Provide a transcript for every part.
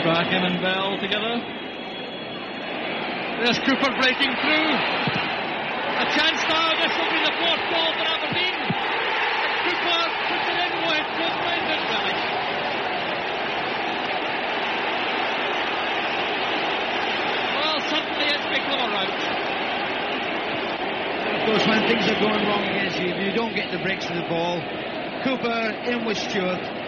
Strachan and Bell together. There's Cooper breaking through. A chance now. This will be the fourth goal for Aberdeen. Cooper puts it in with good Brendan Relish. Well, suddenly it's become a rout. Of course, when things are going wrong against you, you don't get the breaks of the ball. Cooper in with Stewart.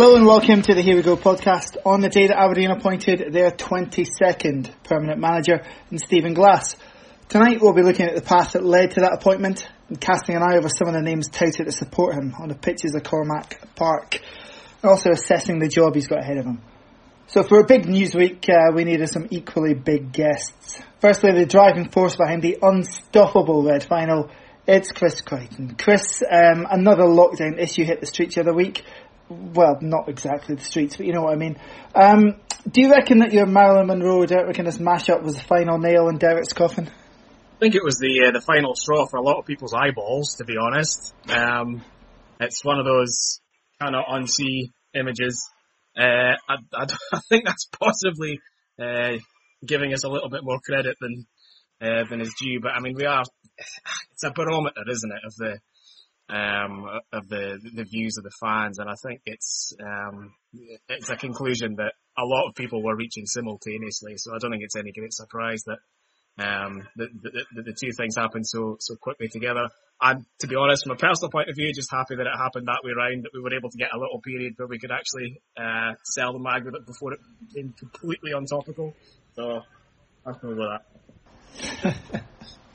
Hello and welcome to the Here We Go podcast on the day that Aberdeen appointed their 22nd permanent manager in Stephen Glass. Tonight we'll be looking at the path that led to that appointment and casting an eye over some of the names touted to support him on the pitches of Cormack Park and also assessing the job he's got ahead of him. So for a big news week, uh, we needed some equally big guests. Firstly, the driving force behind the unstoppable red final, it's Chris Crichton. Chris, um, another lockdown issue hit the streets the other week well, not exactly the streets, but you know what I mean. Um, do you reckon that your Marilyn Monroe Derek McInnes mashup was the final nail in Derek's coffin? I think it was the uh, the final straw for a lot of people's eyeballs, to be honest. Um, it's one of those kind of unsee images. Uh, I, I, I, think that's possibly uh, giving us a little bit more credit than uh, than is due. But I mean, we are. It's a barometer, isn't it, of the um, of the the views of the fans, and I think it's um, it's a conclusion that a lot of people were reaching simultaneously. So I don't think it's any great surprise that um, the, the, the two things happened so so quickly together. And to be honest, from a personal point of view, just happy that it happened that way round, that we were able to get a little period where we could actually uh, sell the mag with it before it became completely untopical. So happy with that.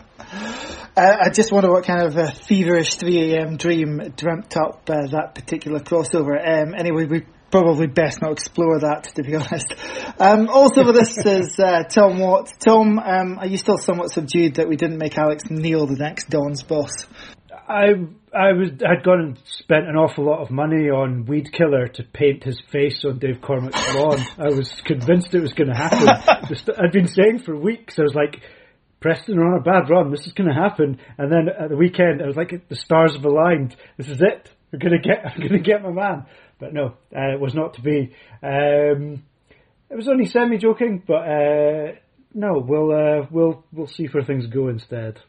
Uh, I just wonder what kind of a feverish 3am dream dreamt up uh, that particular crossover. Um, anyway, we probably best not explore that, to be honest. Um, also with us is uh, Tom Watt. Tom, um, are you still somewhat subdued that we didn't make Alex Neil the next Don's boss? I I was had gone and spent an awful lot of money on Weed Killer to paint his face on Dave Cormack's lawn. I was convinced it was going to happen. Just, I'd been saying for weeks. I was like, Preston are on a bad run. This is going to happen. And then at the weekend, I was like, the stars have aligned. This is it. We're going to get, I'm going to get my man. But no, uh, it was not to be. Um, it was only semi joking, but uh, no, we'll uh, we'll we'll see where things go instead.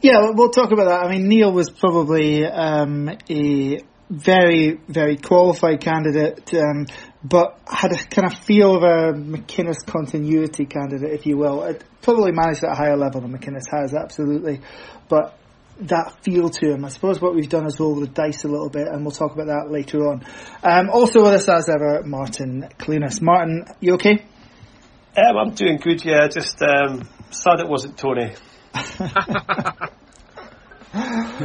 Yeah, we'll talk about that. I mean, Neil was probably um, a very, very qualified candidate, um, but had a kind of feel of a McInnes continuity candidate, if you will. It probably managed at a higher level than McInnes has, absolutely. But that feel to him, I suppose what we've done is roll the dice a little bit, and we'll talk about that later on. Um, also with us as ever, Martin Clunas. Martin, you okay? Um, I'm doing good, yeah. Just um, sad it wasn't Tony.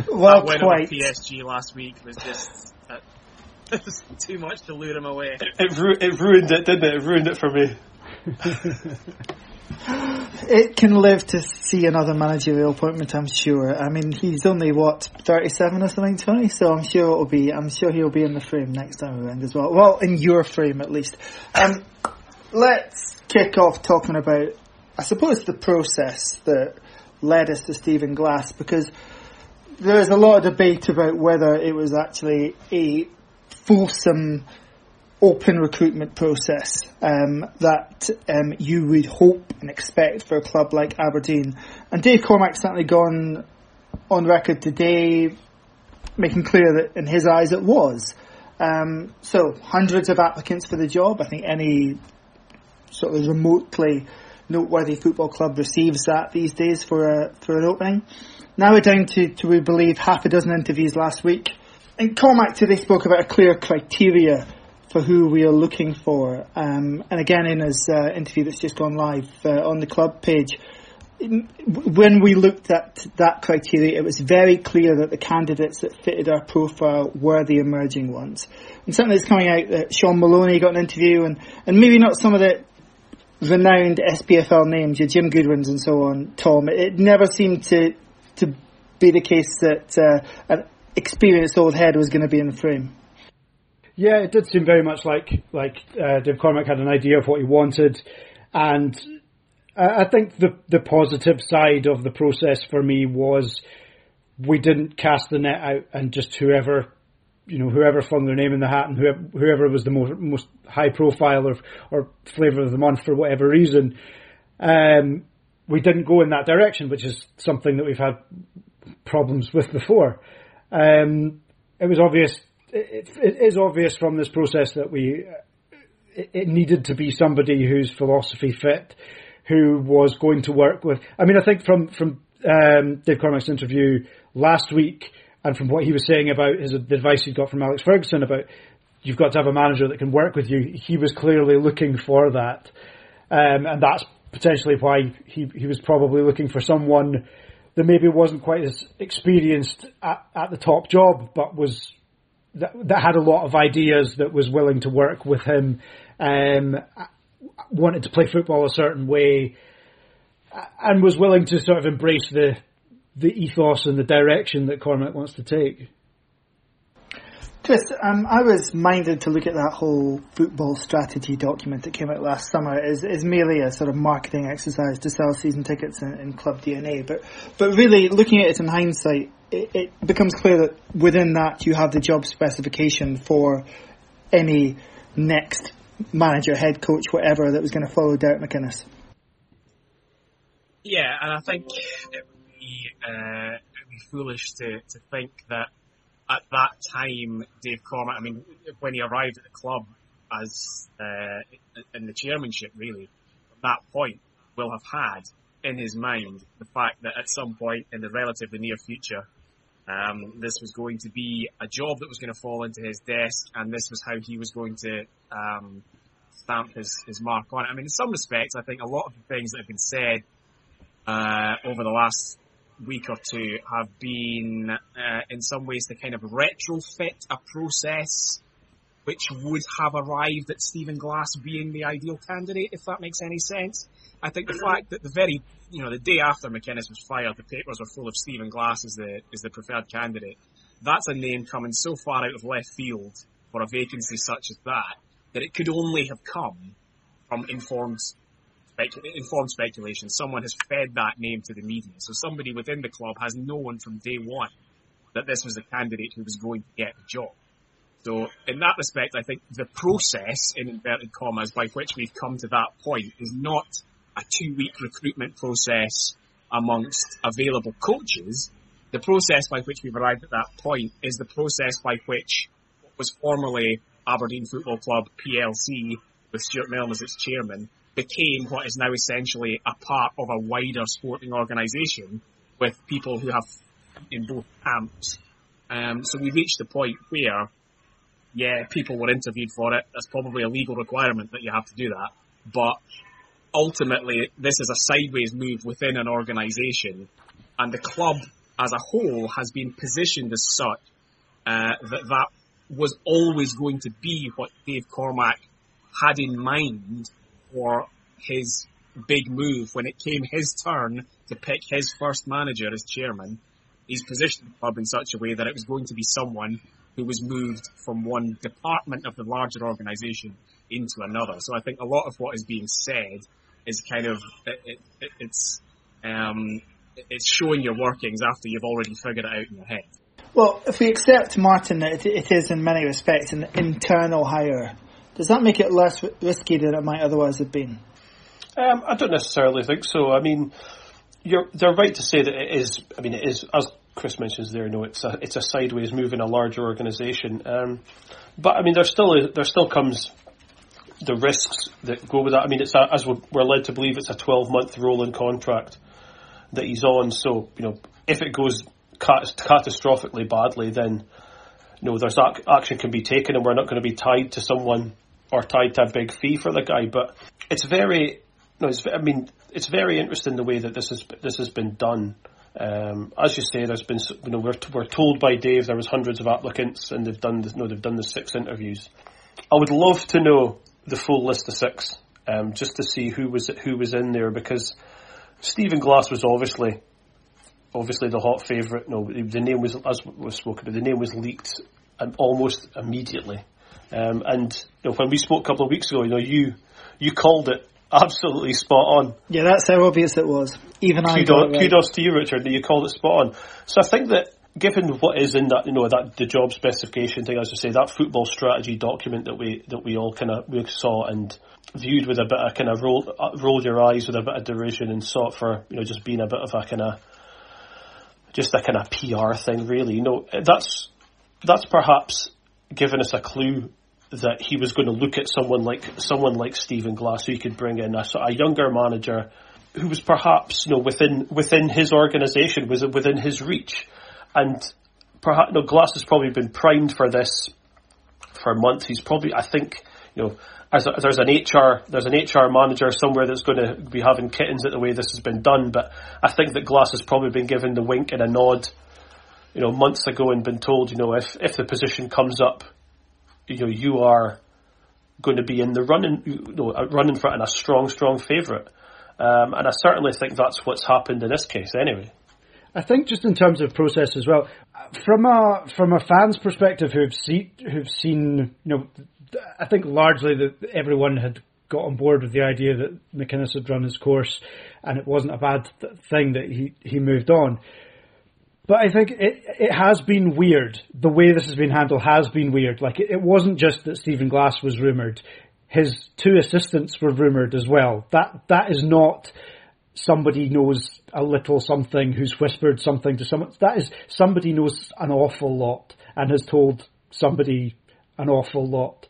well, that win quite. PSG last week was just it was too much to lure him away. It, it, ru- it ruined it, didn't it? It ruined it for me. It can live to see another managerial appointment, I'm sure. I mean, he's only what thirty-seven or something, Tony. So I'm sure it'll be. I'm sure he'll be in the frame next time around as well. Well, in your frame at least. Um, let's kick off talking about, I suppose, the process that led us to Stephen Glass because there is a lot of debate about whether it was actually a fulsome open recruitment process um, that um, you would hope and expect for a club like Aberdeen. And Dave Cormack's certainly gone on record today making clear that in his eyes it was. Um, so hundreds of applicants for the job. I think any sort of remotely noteworthy football club receives that these days for a, for an opening. Now we're down to, to we believe half a dozen interviews last week. And Cormack today spoke about a clear criteria for who we are looking for. Um, and again, in his uh, interview that's just gone live uh, on the club page, when we looked at that criteria, it was very clear that the candidates that fitted our profile were the emerging ones. And something that's coming out that Shaun Maloney got an interview, and, and maybe not some of the renowned SPFL names, your Jim Goodwins and so on, Tom. It never seemed to to be the case that uh, experienced old head was going to be in the frame. Yeah, it did seem very much like like uh, Dave Cormack had an idea of what he wanted, and I think the the positive side of the process for me was we didn't cast the net out and just whoever you know whoever flung their name in the hat and whoever, whoever was the most most high profile or or flavour of the month for whatever reason. Um, we didn't go in that direction, which is something that we've had problems with before. Um, it was obvious. It, it is obvious from this process that we it, it needed to be somebody whose philosophy fit who was going to work with. I mean, I think from from um, Dave Cormack's interview last week, and from what he was saying about his the advice he got from Alex Ferguson about you've got to have a manager that can work with you. He was clearly looking for that, um, and that's potentially why he he was probably looking for someone that maybe wasn't quite as experienced at, at the top job, but was that, that had a lot of ideas that was willing to work with him um, wanted to play football a certain way and was willing to sort of embrace the the ethos and the direction that Cormack wants to take. Chris, um, I was minded to look at that whole football strategy document that came out last summer as, as merely a sort of marketing exercise to sell season tickets in, in club DNA. But but really, looking at it in hindsight, it, it becomes clear that within that you have the job specification for any next manager, head coach, whatever that was going to follow Derek McInnes. Yeah, and I think it would be, uh, it would be foolish to, to think that at that time, Dave Cormack, I mean, when he arrived at the club as uh, in the chairmanship, really, at that point, will have had in his mind the fact that at some point in the relatively near future, um, this was going to be a job that was going to fall into his desk, and this was how he was going to um, stamp his, his mark on it. I mean, in some respects, I think a lot of the things that have been said uh, over the last week or two have been, uh, in some ways, to kind of retrofit a process which would have arrived at Stephen Glass being the ideal candidate, if that makes any sense. I think the fact that the very, you know, the day after McInnes was fired, the papers were full of Stephen Glass as the as the preferred candidate. That's a name coming so far out of left field for a vacancy such as that that it could only have come from informed informed speculation. Someone has fed that name to the media, so somebody within the club has known from day one that this was the candidate who was going to get the job. So in that respect, I think the process, in inverted commas, by which we've come to that point is not a two week recruitment process amongst available coaches. The process by which we've arrived at that point is the process by which was formerly Aberdeen Football Club PLC with Stewart Milne as its chairman became what is now essentially a part of a wider sporting organisation with people who have in both camps. Um, so we reached the point where, yeah, people were interviewed for it. That's probably a legal requirement that you have to do that. But ultimately, this is a sideways move within an organisation, and the club as a whole has been positioned as such uh, that that was always going to be what Dave Cormack had in mind for his big move when it came his turn to pick his first manager as chairman. He's positioned the club in such a way that it was going to be someone who was moved from one department of the larger organisation into another. So I think a lot of what is being said is kind of it, it, it's um, it's showing your workings after you've already figured it out in your head. Well, if we accept Martin that it is in many respects an internal hire, does that make it less risky than it might otherwise have been? Um, I don't necessarily think so. I mean, you're they're right to say that it is. I mean, it is as Chris mentions there. No, it's a it's a sideways move in a larger organisation. Um, but I mean, there still is, there still comes the risks that go with that. I mean, it's a, as we're, we're led to believe, it's a 12 month rolling contract that he's on. So you know, if it goes cat- catastrophically badly, then you know there's ac- action can be taken, and we're not going to be tied to someone or tied to a big fee for the guy. But it's very no, it's, I mean, it's very interesting the way that this has this has been done. Um, as you say, there's been you know we're we're told by Dave there was hundreds of applicants and they've done the, no they've done the six interviews. I would love to know the full list of six, um, just to see who was who was in there because Stephen Glass was obviously obviously the hot favourite. No, the name was as was spoken. The name was leaked almost immediately. Um, and you know, when we spoke a couple of weeks ago, you know, you you called it absolutely spot on. Yeah, that's how obvious it was. Even kudos, I got right. kudos to you, Richard. That you called it spot on. So I think that given what is in that, you know, that the job specification thing, as I say, that football strategy document that we that we all kind of we saw and viewed with a bit of kind of roll uh, roll your eyes with a bit of derision and sought for you know just being a bit of a kind of just a kind of PR thing, really. You know, that's that's perhaps given us a clue that he was going to look at someone like someone like Stephen Glass, who he could bring in a, a younger manager who was perhaps you know within within his organisation, was within his reach, and perhaps you know, Glass has probably been primed for this for months. He's probably, I think, you know, as a, there's an HR there's an HR manager somewhere that's going to be having kittens at the way this has been done, but I think that Glass has probably been given the wink and a nod, you know, months ago and been told, you know, if if the position comes up, you know, you are going to be in the running, you know, running for and a strong, strong favourite. Um, and I certainly think that's what's happened in this case, anyway. I think just in terms of process as well, from a from a fan's perspective who've seen who've seen, you know, I think largely that everyone had got on board with the idea that McInnes had run his course, and it wasn't a bad thing that he he moved on. But I think it it has been weird. The way this has been handled has been weird. Like it, it wasn't just that Stephen Glass was rumoured; his two assistants were rumoured as well. That that is not somebody knows a little something who's whispered something to someone. That is somebody knows an awful lot and has told somebody an awful lot.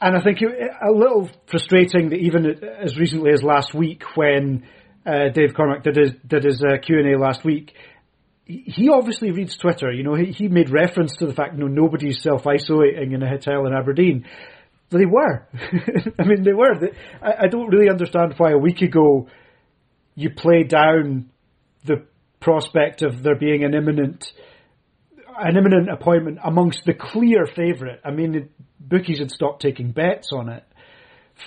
And I think it, a little frustrating that even as recently as last week, when uh, Dave Cormack did his did his uh, Q and A last week, he obviously reads Twitter. You know, he, he made reference to the fact, you know, nobody's self isolating in a hotel in Aberdeen. They were. I mean, they were. I, don't really understand why a week ago you play down the prospect of there being an imminent an imminent appointment amongst the clear favourite. I mean, bookies had stopped taking bets on it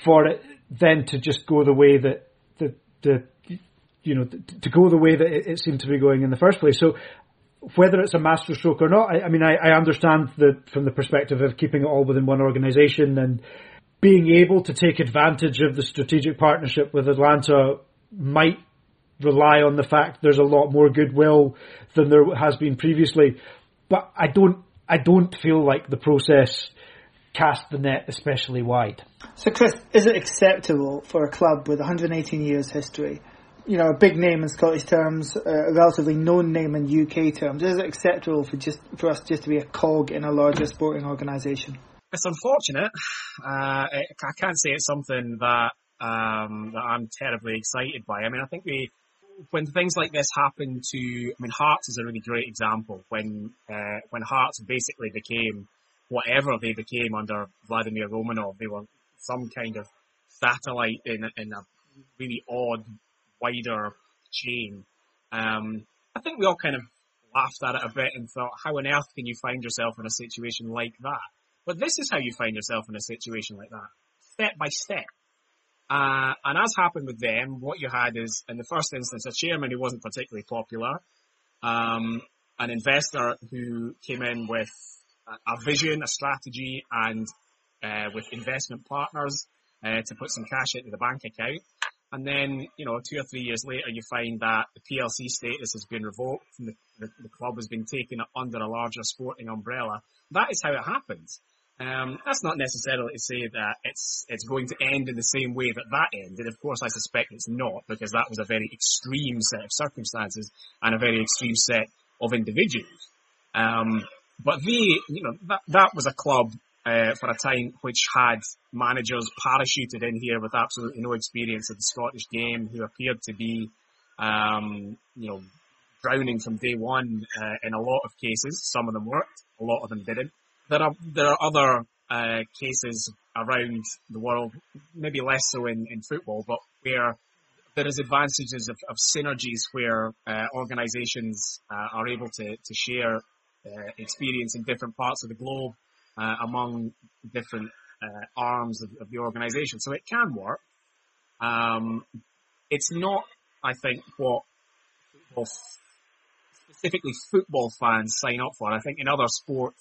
for it then to just go the way that the the you know to go the way that it, it seemed to be going in the first place. So whether it's a masterstroke or not, I, I mean, I, I understand that from the perspective of keeping it all within one organisation and being able to take advantage of the strategic partnership with Atlanta might rely on the fact there's a lot more goodwill than there has been previously. But I don't, I don't feel like the process cast the net especially wide. So, Chris, is it acceptable for a club with 118 years history, you know, a big name in Scottish terms, a relatively known name in UK terms, is it acceptable for just for us just to be a cog in a larger sporting organisation? It's unfortunate. Uh, I can't say it's something that um, that I'm terribly excited by. I mean, I think we when things like this happen to, I mean, Hearts is a really great example. When uh, when Hearts basically became whatever they became under Vladimir Romanov, they were some kind of satellite in in a really odd, wider chain. Um, I think we all kind of laughed at it a bit and thought, how on earth can you find yourself in a situation like that? But this is how you find yourself in a situation like that, step by step. Uh, and as happened with them, what you had is, in the first instance, a chairman who wasn't particularly popular, um, an investor who came in with a, vision, a strategy, and uh, with investment partners uh, to put some cash into the bank account. And then, you know, two or three years later, you find that the PLC status has been revoked and the, the, the club has been taken under a larger sporting umbrella. That is how it happens. Um, that's not necessarily to say that it's it's going to end in the same way that that ended. Of course, I suspect it's not because that was a very extreme set of circumstances and a very extreme set of individuals. Um, but they, you know, that that was a club uh, for a time which had managers parachuted in here with absolutely no experience of the Scottish game, who appeared to be, um, you know, drowning from day one uh, in a lot of cases. Some of them worked, a lot of them didn't there are there are other uh, cases around the world, maybe less so in, in football, but where there is advantages of, of synergies where uh, organisations uh, are able to, to share uh, experience in different parts of the globe uh, among different uh, arms of, of the organisation. So it can work. Um, it's not, I think, what football, specifically football fans sign up for. I think in other sports,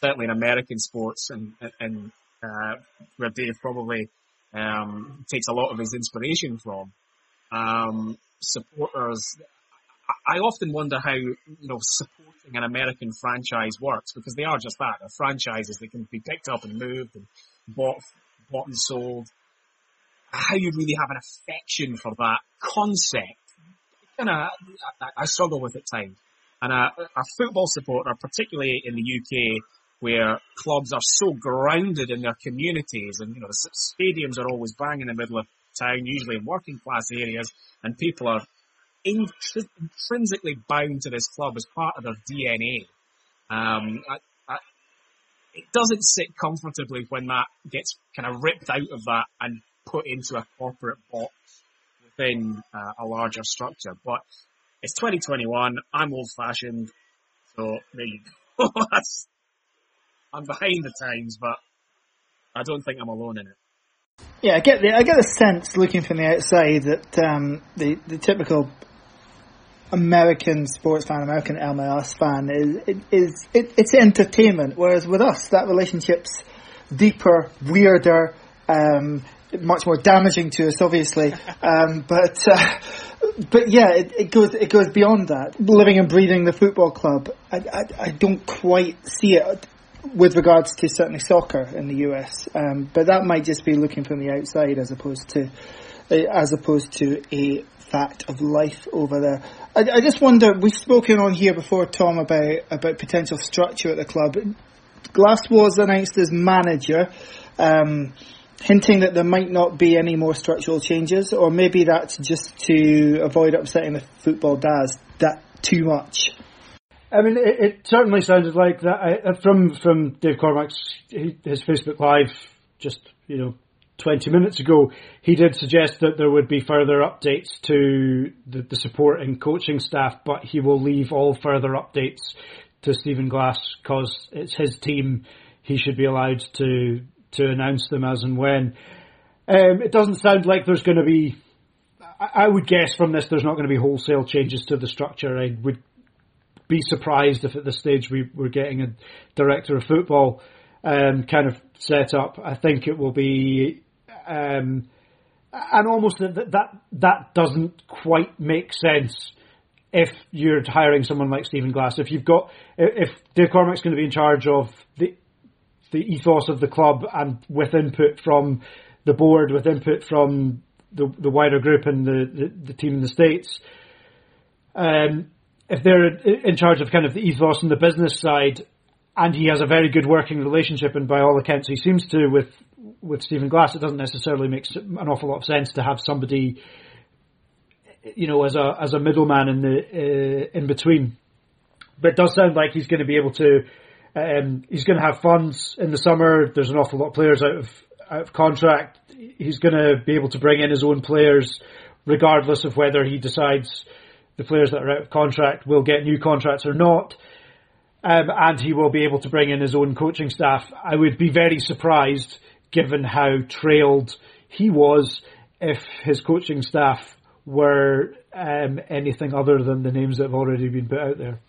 certainly in American sports, and and uh, where Dave probably um, takes a lot of his inspiration from, um, supporters. I often wonder how you know supporting an American franchise works because they are just that—they're franchises that can be picked up and moved and bought, bought and sold. How you really have an affection for that concept, kind of, I, I, struggle with at times. And a, a football supporter, particularly in the UK, where clubs are so grounded in their communities, and you know the stadiums are always bang in the middle of town, usually in working class areas, and people are intrinsically bound to this club as part of their DNA. Um, I, I, it doesn't sit comfortably when that gets kind of ripped out of that and put into a corporate box within uh, a larger structure. But it's 2021. I'm old fashioned, so there you go. I'm behind the times, but I don't think I'm alone in it. Yeah, I get the I get the sense looking from the outside that um, the the typical American sports fan, American MLS fan is is it, it's entertainment, whereas with us that relationship's deeper, weirder, um, much more damaging to us, obviously. Um, but uh, but yeah, it, it, goes it goes beyond that. Living and breathing the football club, I, I, I don't quite see it with regards to certainly soccer in the US. Um, but that might just be looking from the outside as opposed to as opposed to a fact of life over there. I, I, just wonder. We've spoken on here before, Tom, about about potential structure at the club. Glass was announced as manager, um, hinting that there might not be any more structural changes, or maybe that's just to avoid upsetting the football dads that too much. I mean, it, it certainly sounded like that I, from from Dave Cormack's his Facebook Live just you know 20 minutes ago, he did suggest that there would be further updates to the, the support and coaching staff, but he will leave all further updates to Stephen Glass because it's his team. He should be allowed to to announce them as and when. Um, it doesn't sound like there's going to be. I, I would guess from this, there's not going to be wholesale changes to the structure. I would be surprised if at this stage we were getting a director of football um, kind of set up. I think it will be um, and almost that, that that doesn't quite make sense if you're hiring someone like Stephen Glass. If you've got if Dave Cormack's going to be in charge of the the ethos of the club and with input from the board, with input from the the wider group and the, the, the team in the states. Um, if they're in charge of kind of the ethos and the business side, and he has a very good working relationship, and by all accounts, he seems to with with Stephen Glass. It doesn't necessarily make an awful lot of sense to have somebody, you know, as a as a middleman in the uh, in between. But it does sound like he's going to be able to. Um, he's going to have funds in the summer. There's an awful lot of players out of out of contract. He's going to be able to bring in his own players, regardless of whether he decides the players that are out of contract will get new contracts or not um, and he will be able to bring in his own coaching staff. I would be very surprised, given how trailed he was, if his coaching staff were um, anything other than the names that have already been put out there.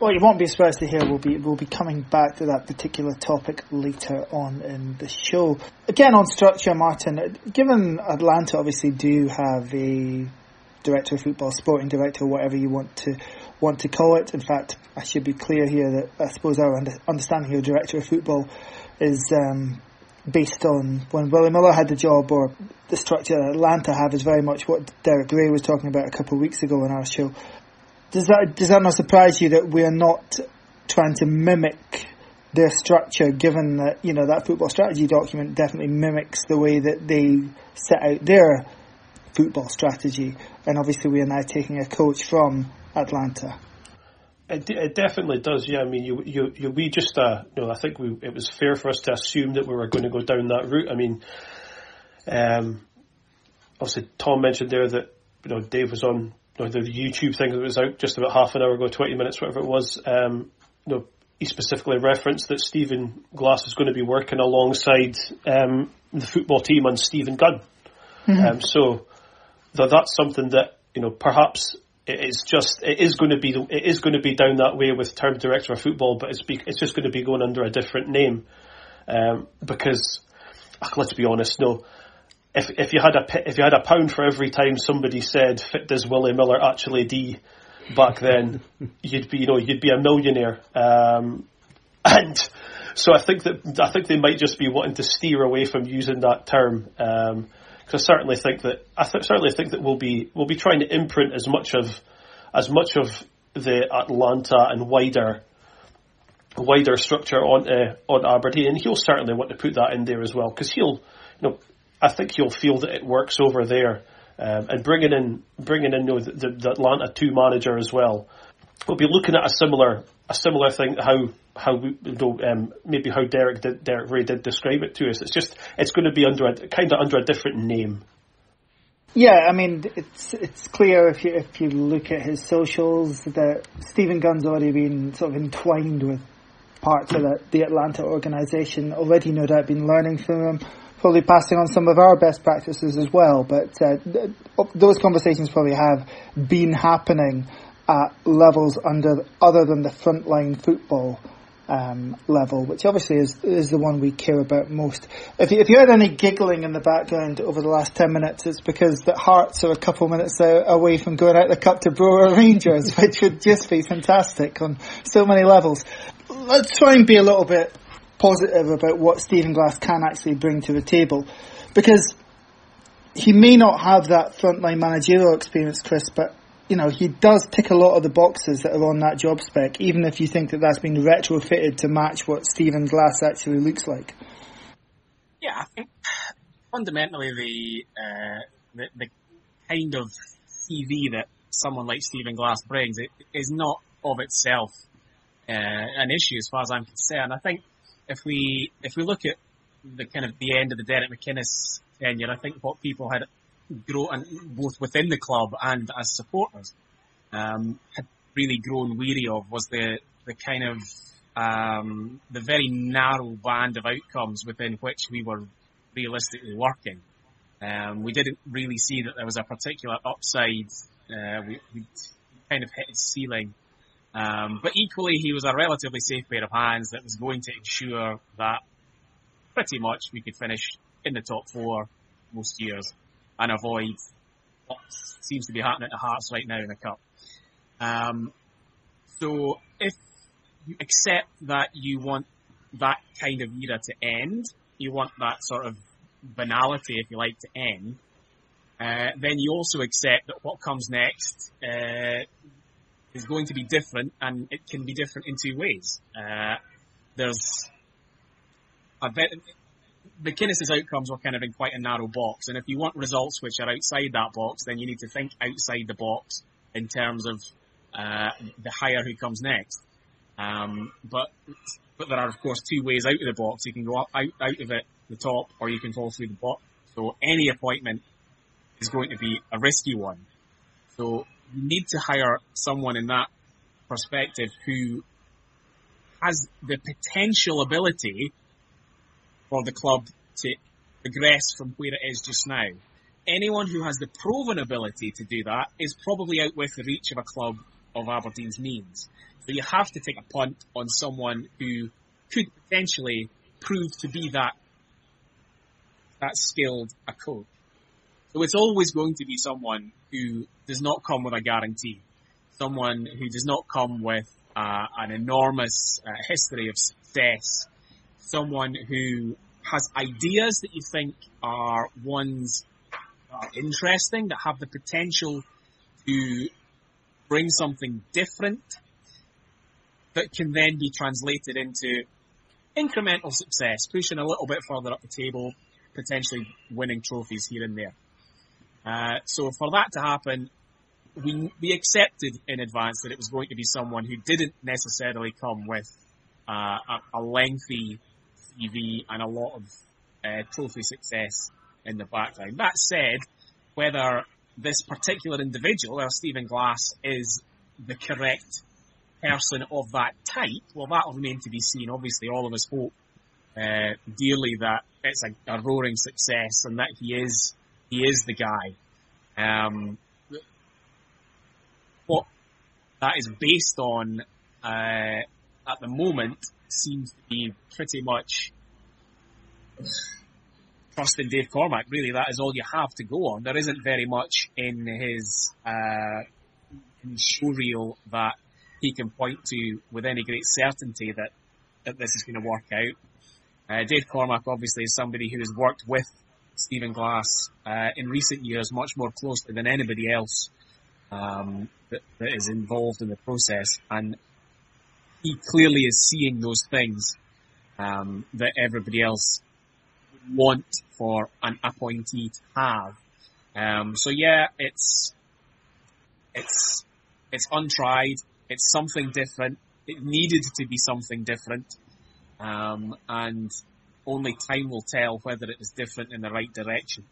Well, you won't be surprised to hear we'll be we'll be coming back to that particular topic later on in the show. Again, on structure, Martin. Given Atlanta obviously do have a director of football, sporting director, whatever you want to want to call it. In fact, I should be clear here that I suppose our understanding of director of football is um, based on when Willie Miller had the job or the structure that Atlanta have is very much what Derek Gray was talking about a couple of weeks ago on our show. Does that does that not surprise you that we are not trying to mimic their structure, given that you know that football strategy document definitely mimics the way that they set out their football strategy, and obviously we are now taking a coach from Atlanta. It, it definitely does. Yeah, I mean, you, you, you we just, uh, you know, I think we, it was fair for us to assume that we were going to go down that route. I mean, um, obviously Tom mentioned there that you know Dave was on you know, the YouTube thing that was out just about half an hour ago, 20 minutes, whatever it was. Um, you know, he specifically referenced that Stephen Glass is going to be working alongside um, the football team and Stephen Gunn. Mm-hmm. Um, so that that's something that you know perhaps it is just it is going to be it is going to be down that way with term director of football, but it's be, it's just going to be going under a different name um, because let's be honest, no. If if you had a if you had a pound for every time somebody said "Fit does Willie Miller actually D," back then, you'd be you know you'd be a millionaire. Um, and so I think that I think they might just be wanting to steer away from using that term. Um, because I certainly think that I th- certainly think that we'll be we'll be trying to imprint as much of as much of the Atlanta and wider wider structure on uh, on Aberdeen, and he'll certainly want to put that in there as well because he'll you know I think he'll feel that it works over there, um, and bringing in bringing in you know, the, the Atlanta two manager as well. We'll be looking at a similar a similar thing how how we, um, maybe how Derek did, Derek Ray did describe it to us. It's just it's going to be under a kind of under a different name. Yeah, I mean it's it's clear if you if you look at his socials that Stephen Gunn's already been sort of entwined with parts of the, the Atlanta organisation already. No doubt been learning from them, probably passing on some of our best practices as well. But uh, those conversations probably have been happening at levels under other than the frontline football um, level, which obviously is is the one we care about most. If you, if you heard any giggling in the background over the last ten minutes, it's because the Hearts are a couple minutes away from going out the cup to Brora Rangers, which would just be fantastic on so many levels. Let's try and be a little bit positive about what Stephen Glass can actually bring to the table, because he may not have that frontline managerial experience, Chris, but you know, he does tick a lot of the boxes that are on that job spec, even if you think that that's been retrofitted to match what Stephen Glass actually looks like. Yeah, I think fundamentally the, uh, the, the kind of CV that someone like Stephen Glass brings it is not of itself uh, an issue as far as I'm concerned. I think if we if we look at the kind of the end of the Derek McInnes tenure, I think what people had grown, both within the club and as supporters, um, had really grown weary of was the, the kind of, um, the very narrow band of outcomes within which we were realistically working. Um, we didn't really see that there was a particular upside. Uh, we, kind of hit its ceiling. Um, but equally, he was a relatively safe pair of hands that was going to ensure that pretty much we could finish in the top four most years and avoid what seems to be happening to Hearts right now in the Cup. Um, so if you accept that you want that kind of era to end, you want that sort of banality, if you like, to end, uh, then you also accept that what comes next uh, is going to be different, and it can be different in two ways. Uh, there's a bit, McInnes's outcomes were kind of in quite a narrow box, and if you want results which are outside that box, then you need to think outside the box in terms of uh, the hire who comes next. Um, but but there are of course two ways out of the box. You can go up, out out of it, the top, or you can fall through the bottom. So any appointment is going to be a risky one. So you need to hire someone in that perspective who has the potential ability for the club to progress from where it is just now. Anyone who has the proven ability to do that is probably out with the reach of a club of Aberdeen's means. So you have to take a punt on someone who could potentially prove to be that that skilled a coach. So it's always going to be someone who does not come with a guarantee, someone who does not come with uh, an enormous uh, history of success someone who has ideas that you think are ones that are interesting, that have the potential to bring something different, that can then be translated into incremental success, pushing a little bit further up the table, potentially winning trophies here and there. Uh, so for that to happen, we we accepted in advance that it was going to be someone who didn't necessarily come with uh, a, a lengthy CV and a lot of uh, trophy success in the background. That said, whether this particular individual, or Stephen Glass, is the correct person of that type, well, that'll remain to be seen. Obviously, all of us hope uh, dearly that it's a, a, roaring success and that he is he is the guy. Um, what that is based on uh, at the moment seems to be pretty much trust in Dave Cormack. Really, that is all you have to go on. There isn't very much in his uh, in showreel that he can point to with any great certainty that that this is going to work out. Uh, Dave Cormack obviously is somebody who has worked with Stephen Glass uh, in recent years much more closely than anybody else um, that, that is involved in the process, and he clearly is seeing those things um, that everybody else want for an appointee to have. Um, so yeah, it's it's it's untried. It's something different. It needed to be something different, um, and only time will tell whether it is different in the right direction.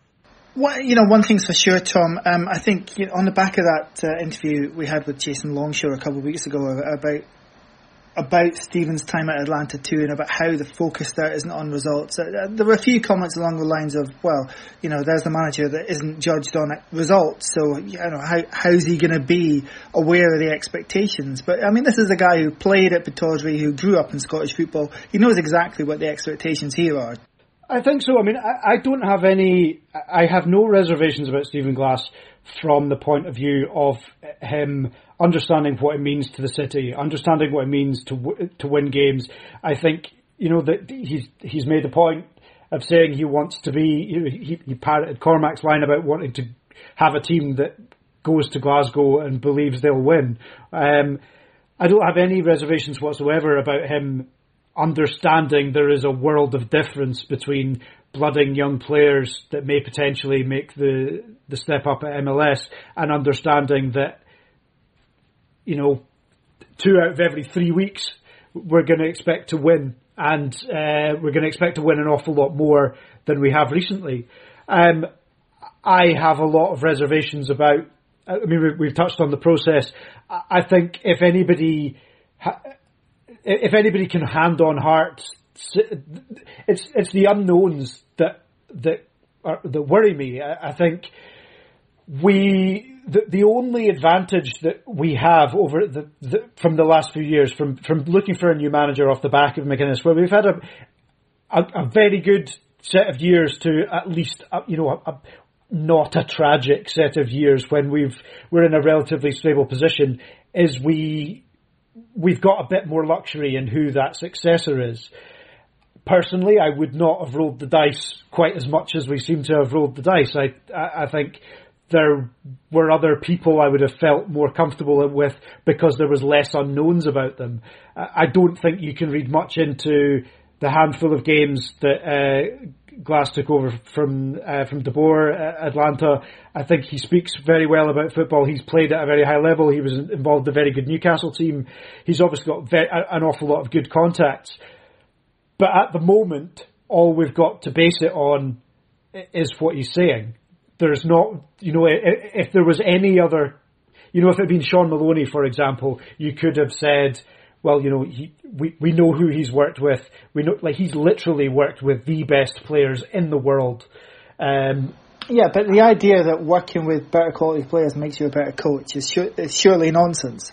Well, you know, one thing's for sure, Tom. Um, I think you know, on the back of that uh, interview we had with Jason Longshore a couple of weeks ago about about Stephen's time at Atlanta too, and about how the focus there isn't on results. Uh, there were a few comments along the lines of, "Well, you know, there's the manager that isn't judged on results, so you know, how how's he going to be aware of the expectations?" But I mean, this is a guy who played at Pittodrie, who grew up in Scottish football. He knows exactly what the expectations here are. I think so. I mean, I, I don't have any. I have no reservations about Stephen Glass from the point of view of him understanding what it means to the city, understanding what it means to w- to win games. I think you know that he's he's made the point of saying he wants to be. He, he parroted Cormack's line about wanting to have a team that goes to Glasgow and believes they'll win. Um, I don't have any reservations whatsoever about him understanding there is a world of difference between blooding young players that may potentially make the the step up at MLS and understanding that you know two out of every three weeks we're going to expect to win and uh, we're going to expect to win an awful lot more than we have recently. Um, I have a lot of reservations about. I mean, we've touched on the process. I think if anybody, if anybody can hand on heart it's it's the unknowns that that are, that worry me. I, I think we the, the only advantage that we have over the, the, from the last few years from from looking for a new manager off the back of McInnes, where we've had a a, a very good set of years to at least uh, you know a, a, not a tragic set of years when we've we're in a relatively stable position is we we've got a bit more luxury in who that successor is personally, I would not have rolled the dice quite as much as we seem to have rolled the dice. I, I, I think there were other people I would have felt more comfortable with because there was less unknowns about them. I don't think you can read much into the handful of games that uh, Glass took over from uh, from De Boer at Atlanta. I think he speaks very well about football. He's played at a very high level. He was involved in a very good Newcastle team. He's obviously got very, an awful lot of good contacts. But at the moment, all we've got to base it on is what he's saying. There's not, you know, if there was any other, you know, if it had been Shaun Maloney, for example, you could have said, well, you know, he, we, we know who he's worked with. We know, like, he's literally worked with the best players in the world. Um, yeah, but the idea that working with better quality players makes you a better coach is, is surely nonsense.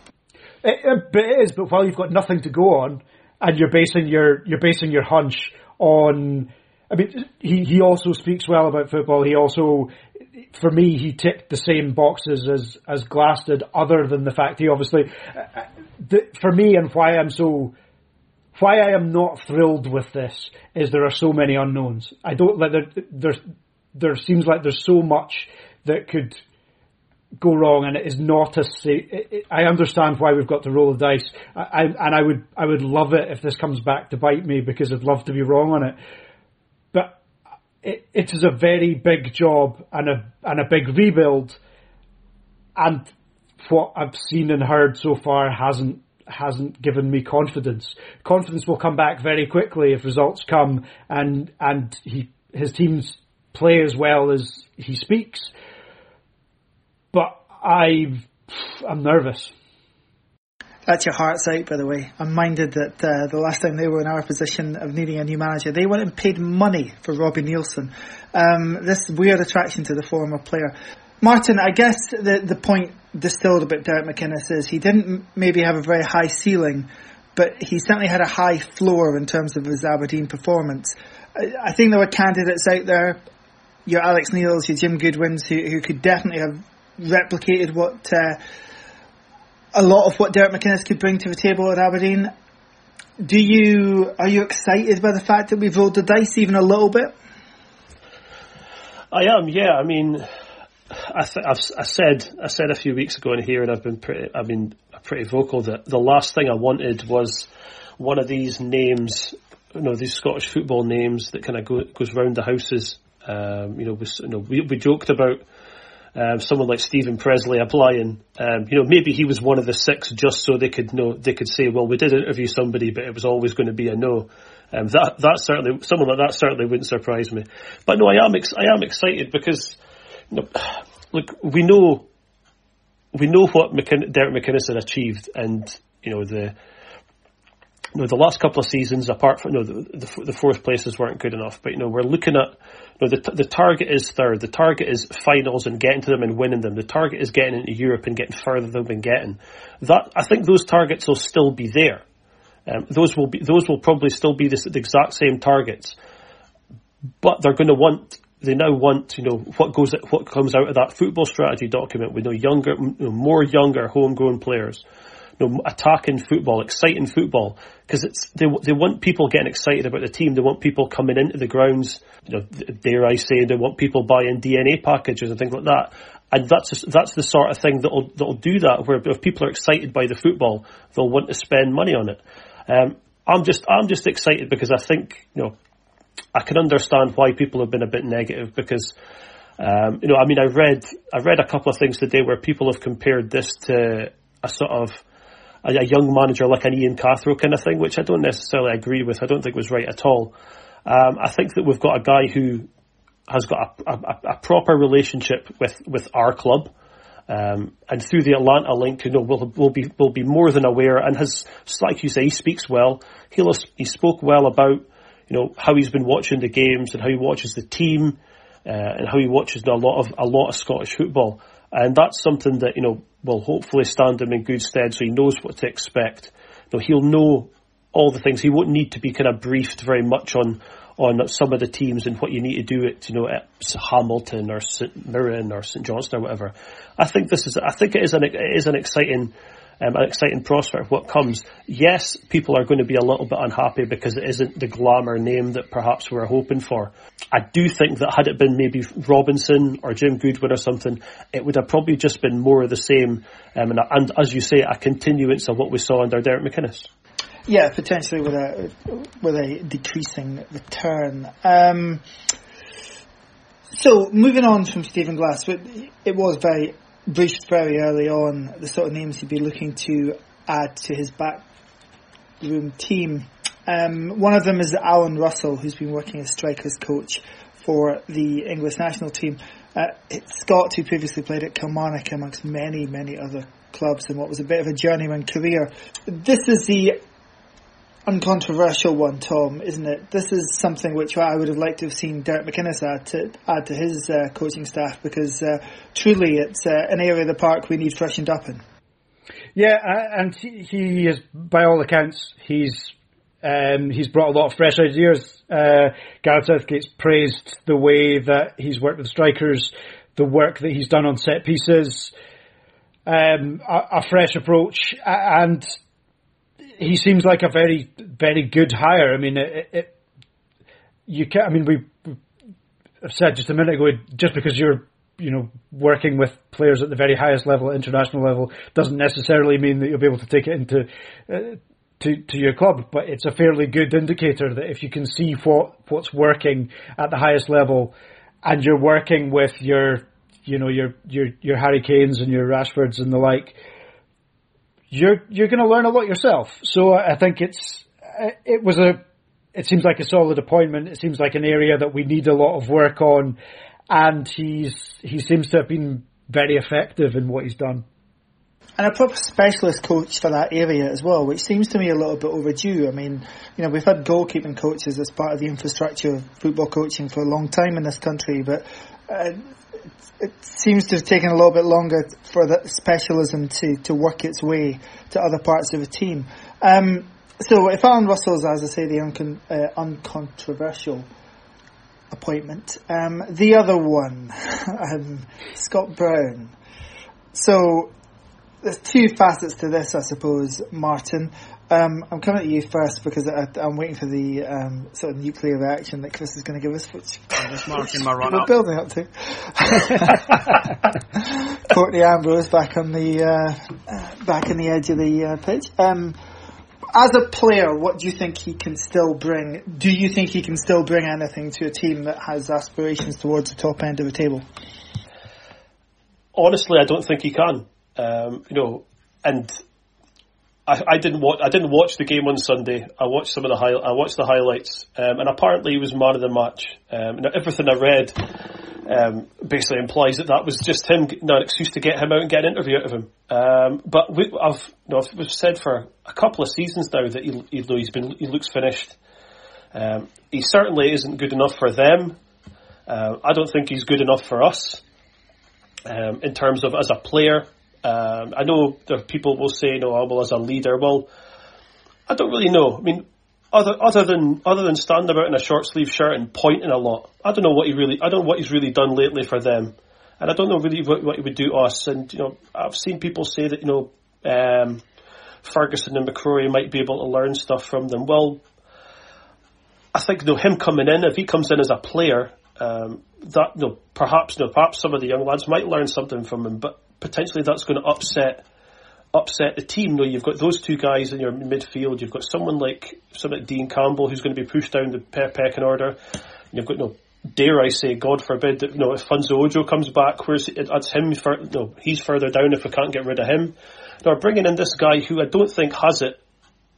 It, it, but it is, but while you've got nothing to go on, and you're basing your you're basing your hunch on. I mean, he he also speaks well about football. He also, for me, he ticked the same boxes as as Glass did. Other than the fact he obviously, uh, the, for me, and why I'm so. Why I am not thrilled with this is there are so many unknowns. I don't like there. There, there seems like there's so much that could go wrong, and it is not a. I understand why we've got to roll the dice, I, and I would I would love it if this comes back to bite me because I'd love to be wrong on it. It, it is a very big job and a and a big rebuild, and what I've seen and heard so far hasn't hasn't given me confidence. Confidence will come back very quickly if results come and and he his teams play as well as he speaks But I, I'm nervous. That's your Hearts out, by the way. I'm minded that uh, the last time they were in our position of needing a new manager, they went and paid money for Robbie Neilson. Um, this weird attraction to the former player. Martin, I guess the the point distilled about Derek McInnes is he didn't maybe have a very high ceiling, but he certainly had a high floor in terms of his Aberdeen performance. I, I think there were candidates out there, your Alex Neils, your Jim Goodwins, who, who could definitely have replicated what uh, a lot of what Derek McInnes could bring to the table at Aberdeen. Do you are you excited by the fact that we've rolled the dice even a little bit? I am, yeah. I mean, I, th- I said I said a few weeks ago in here, and I've been pretty I've been pretty vocal that the last thing I wanted was one of these names, you know, these Scottish football names that kind of go, goes round the houses. Um, you know, we, you know, we, we joked about um, someone like Steven Pressley applying. Um, you know, maybe he was one of the six just so they could know they could say, well, we did interview somebody, but it was always going to be a no. Um, that that certainly someone like that certainly wouldn't surprise me. But no, I am ex- I am excited because you know, look, we know we know what McKin- Derek McInnes achieved, and you know the you know, the last couple of seasons, apart from you know, the, the, the fourth places weren't good enough, but you know we're looking at you know, the the target is third, the target is finals and getting to them and winning them. The target is getting into Europe and getting further than we've been getting. That I think those targets will still be there. Um, those will be those will probably still be the, the exact same targets, but they're going to want they now want you know what goes what comes out of that football strategy document with you know younger you know, more younger homegrown players know, attacking football, exciting football, because it's they they want people getting excited about the team. They want people coming into the grounds. You know, dare I say, they want people buying DNA packages and things like that. And that's that's the sort of thing that'll that'll do that. Where if people are excited by the football, they'll want to spend money on it. Um, I'm just I'm just excited because I think you know I can understand why people have been a bit negative because. Um, you know, I mean, I read I read a couple of things today where people have compared this to a sort of a, a, young manager like an Ian Cathro kind of thing, which I don't necessarily agree with. I don't think was right at all. Um, I think that we've got a guy who has got a, a, a proper relationship with, with our club. Um, and through the Atlanta link, you know, will will be will be more than aware, and has, like you say, he speaks well. He'll he spoke well about, you know, how he's been watching the games and how he watches the team, uh, and how he watches a lot of a lot of Scottish football. And that's something that, you know, will hopefully stand him in good stead so he knows what to expect. You know, he'll know all the things. He won't need to be kind of briefed very much on, on some of the teams and what you need to do it, you know, at Hamilton or St Mirren or St Johnstone or whatever. I think this is, I think it is an, it is an exciting um, an exciting prospect of what comes. Yes, people are going to be a little bit unhappy because it isn't the glamour name that perhaps we were hoping for. I do think that had it been maybe Robinson or Jim Goodwin or something, it would have probably just been more of the same. Um, and, and, as you say, a continuance of what we saw under Derek McInnes. Yeah, potentially with a with a decreasing return. Um, so moving on from Stephen Glass, it was very briefed very early on the sort of names he'd be looking to add to his backroom team. Um, one of them is Allan Russell, who's been working as strikers coach for the English national team. Uh, Scott, who previously played at Kilmarnock amongst many, many other clubs in what was a bit of a journeyman career. This is the uncontroversial one, Tom, isn't it? This is something which I would have liked to have seen Derek McInnes add to add to his uh, coaching staff because uh, truly it's uh, an area of the park we need freshened up in. Yeah, and he is, by all accounts, he's um, he's brought a lot of fresh ideas. Uh, Gareth Southgate's praised the way that he's worked with strikers, the work that he's done on set pieces, um, a, a fresh approach, and he seems like a very, very good hire. I mean, it, it, you can I mean, we, have said just a minute ago, just because you're, you know, working with players at the very highest level, international level, doesn't necessarily mean that you'll be able to take it into, uh, to, to your club, but it's a fairly good indicator that if you can see what, what's working at the highest level and you're working with your, you know, your, your, your Harry Kanes and your Rashfords and the like, you're you're going to learn a lot yourself. So I think it's it was a it seems like a solid appointment. It seems like an area that we need a lot of work on, and he's he seems to have been very effective in what he's done. And a proper specialist coach for that area as well, which seems to me a little bit overdue. I mean, you know, we've had goalkeeping coaches as part of the infrastructure of football coaching for a long time in this country, but uh, it seems to have taken a little bit longer for the specialism to, to work its way to other parts of the team. Um, so if Allan Russell's, as I say, the uncon- uh, uncontroversial appointment, um, the other one, um, Scott Brown. So there's two facets to this, I suppose, Martin. Um, I'm coming at you first because I, am waiting for the um, sort of nuclear reaction that Chris is going to give us, which I'm just marking my run we're up. building up to. Courtney Ambrose back on the uh, back in the edge of the uh, pitch. Um, as a player, what do you think he can still bring? Do you think he can still bring anything to a team that has aspirations towards the top end of the table? Honestly, I don't think he can. Um, you know, and I, didn't watch. I didn't watch the game on Sunday. I watched some of the high, I watched the highlights, um, and apparently he was man of the match. Um, everything I read um, basically implies that that was just him, an excuse to get him out and get an interview out of him. Um, but we, I've, you know, I've said for a couple of seasons now that he, he has been, he looks finished. Um, he certainly isn't good enough for them. Uh, I don't think he's good enough for us um, in terms of as a player. Um, I know there people will say, "No, well, as a leader." Well, I don't really know. I mean, other other than other than standing about in a short sleeve shirt and pointing a lot, I don't know what he really. I don't know what he's really done lately for them, and I don't know really what, what he would do to us. And you know, I've seen people say that you know um, Ferguson and McCrorie might be able to learn stuff from them. Well, I think you know him coming in, if he comes in as a player, um, that you know, perhaps you know, perhaps some of the young lads might learn something from him, but potentially that's going to upset upset the team. You know, you've got those two guys in your midfield. You've got someone like someone like Dean Campbell who's going to be pushed down the pecking order. You've got no. dare I say, God forbid that you know if Funso Ojo comes back, where's it, that's him? For, no, he's further down if we can't get rid of him. Now bringing in this guy who I don't think has it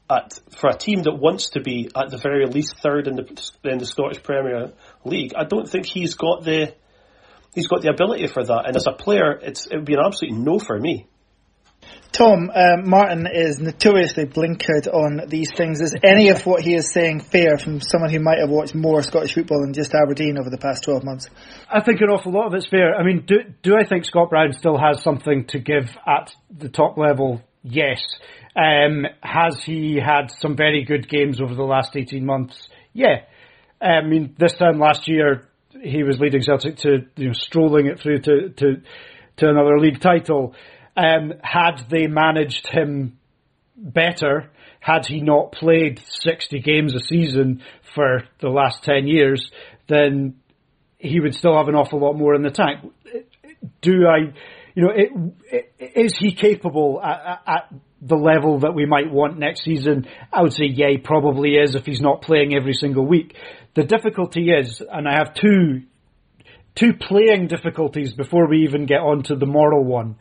at for a team that wants to be at the very least third in the in the Scottish Premier League. I don't think he's got the he's got the ability for that. And as a player, it's it would be an absolute no for me. Tom, um, Martin is notoriously blinkered on these things. Is any of what he is saying fair from someone who might have watched more Scottish football than just Aberdeen over the past 12 months? I think an awful lot of it's fair. I mean, do, do I think Scott Brown still has something to give at the top level? Yes. Um, has he had some very good games over the last 18 months? Yeah. I mean, this time last year, he was leading Celtic to you know strolling it through to to, to another league title. Um, had they managed him better, had he not played 60 games a season for the last 10 years, then he would still have an awful lot more in the tank. Do I, you know, it, it, is he capable at, at, the level that we might want next season? I would say, yeah, he probably is if he's not playing every single week. The difficulty is, and I have two two playing difficulties before we even get on to the moral one.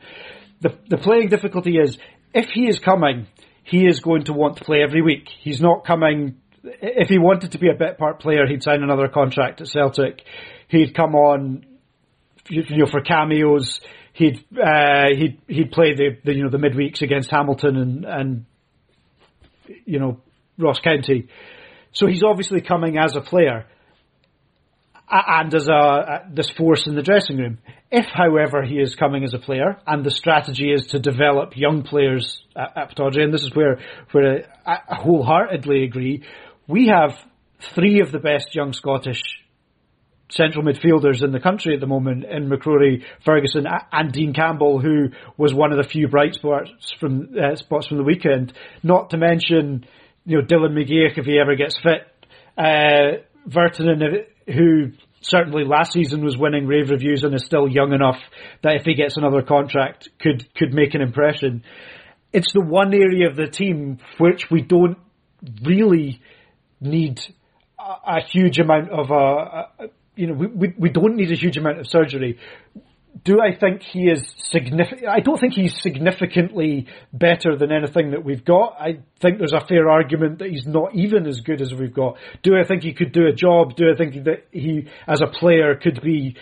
The the playing difficulty is if he is coming, he is going to want to play every week. He's not coming. If he wanted to be a bit part player, he'd sign another contract at Celtic. He'd come on, you know, for cameos. He'd uh, he'd he'd play the, the you know the midweeks against Hamilton and and you know Ross County. So he's obviously coming as a player and as a, this force in the dressing room. If, however, he is coming as a player, and the strategy is to develop young players at, at Pittodrie, and this is where where I wholeheartedly agree, we have three of the best young Scottish central midfielders in the country at the moment in McCrorie, Ferguson, and Dean Campbell, who was one of the few bright spots from uh, spots from the weekend. Not to mention you know, Dylan McGeouch if he ever gets fit. Uh, who certainly last season was winning rave reviews and is still young enough that if he gets another contract could could make an impression. It's the one area of the team which we don't really need a, a huge amount of a, a you know we, we we don't need a huge amount of surgery do I think he is significant? I don't think he's significantly better than anything that we've got. I think there's a fair argument that he's not even as good as we've got. Do I think he could do a job? Do I think that he, as a player, could be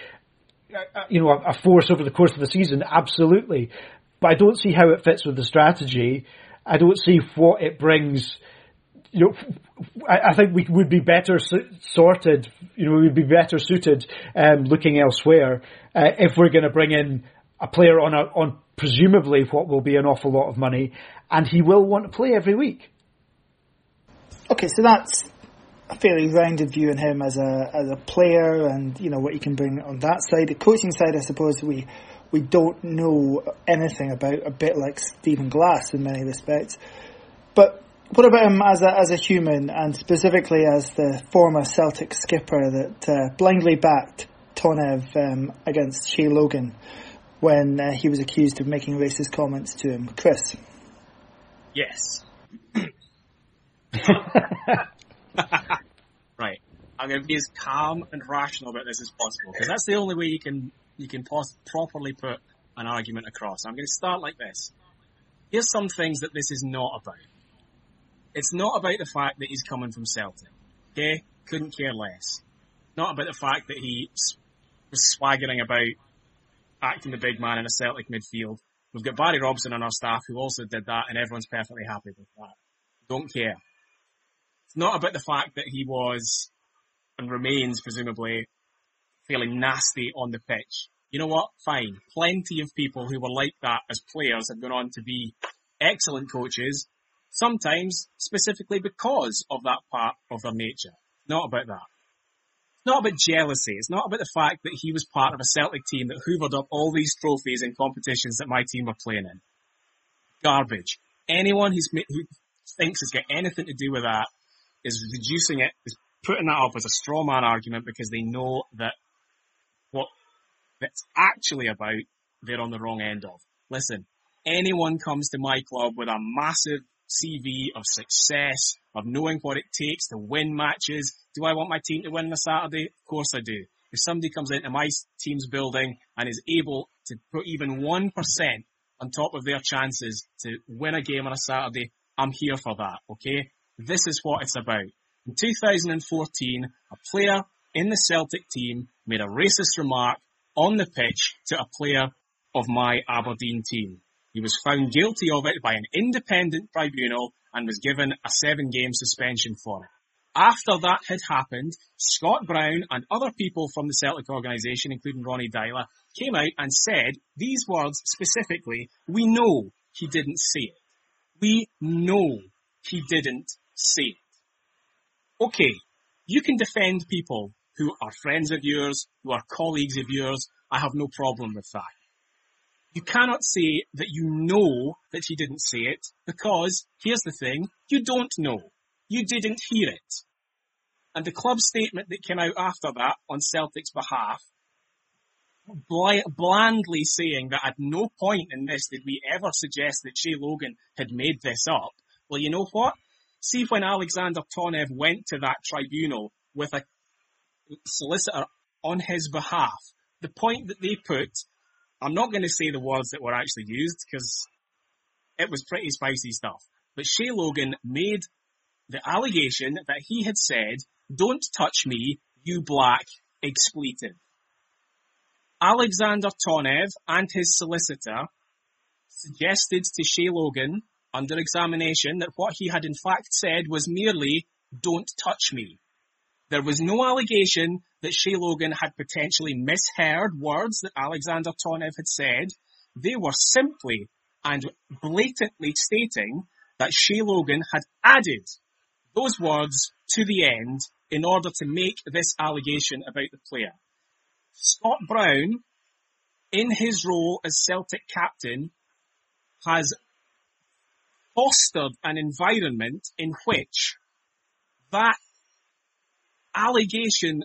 uh, uh, you know, a force over the course of the season, absolutely. But I don't see how it fits with the strategy. I don't see what it brings. You know, I, I think we would be better sorted. You know, we'd be better suited um, looking elsewhere uh, if we're going to bring in a player on a, on presumably what will be an awful lot of money, and he will want to play every week. Okay, so that's a fairly rounded view on him as a as a player, and you know what he can bring on that side. The coaching side, I suppose we we don't know anything about. A bit like Stephen Glass in many respects, but what about him as a as a human, and specifically as the former Celtic skipper that uh, blindly backed Tonev um, against Shay Logan when uh, he was accused of making racist comments to him, Chris? Yes. right. I'm going to be as calm and rational about this as possible because that's the only way you can you can pos- properly put an argument across. I'm going to start like this. Here's some things that this is not about. It's not about the fact that he's coming from Celtic. Okay, couldn't care less. Not about the fact that he was swaggering about acting the big man in a Celtic midfield. We've got Barry Robson on our staff who also did that, and everyone's perfectly happy with that. Don't care. It's not about the fact that he was and remains presumably feeling nasty on the pitch. You know what? Fine. Plenty of people who were like that as players have gone on to be excellent coaches, sometimes specifically because of that part of their nature. Not about that. It's not about jealousy. It's not about the fact that he was part of a Celtic team that hoovered up all these trophies in competitions that my team were playing in. Garbage. Anyone who thinks has got anything to do with that is reducing it, is putting that up as a straw man argument because they know that what it's actually about, they're on the wrong end of. Listen, anyone comes to my club with a massive CV of success, of knowing what it takes to win matches. Do I want my team to win on a Saturday? Of course I do. If somebody comes into my team's building and is able to put even 1% on top of their chances to win a game on a Saturday, I'm here for that, okay? This is what it's about. In 2014, a player in the Celtic team made a racist remark on the pitch to a player of my Aberdeen team. He was found guilty of it by an independent tribunal and was given a seven game suspension for it. After that had happened, Scott Brown and other people from the Celtic organisation, including Ronny Deila, came out and said these words specifically, we know he didn't say it. We know he didn't say it. Okay, you can defend people who are friends of yours, who are colleagues of yours. I have no problem with that. You cannot say that you know that he didn't say it because, here's the thing, you don't know. You didn't hear it. And the club statement that came out after that on Celtic's behalf, blandly saying that at no point in this did we ever suggest that Shay Logan had made this up. Well, you know what? See when Alexander Tonev went to that tribunal with a solicitor on his behalf, the point that they put, I'm not going to say the words that were actually used because it was pretty spicy stuff, but Shay Logan made the allegation that he had said, don't touch me, you black expletive. Alexander Tonev and his solicitor suggested to Shay Logan under examination that what he had in fact said was merely, don't touch me. There was no allegation that Shay Logan had potentially misheard words that Alexander Tonev had said. They were simply and blatantly stating that Shay Logan had added those words to the end in order to make this allegation about the player. Scott Brown, in his role as Celtic captain, has fostered an environment in which that allegation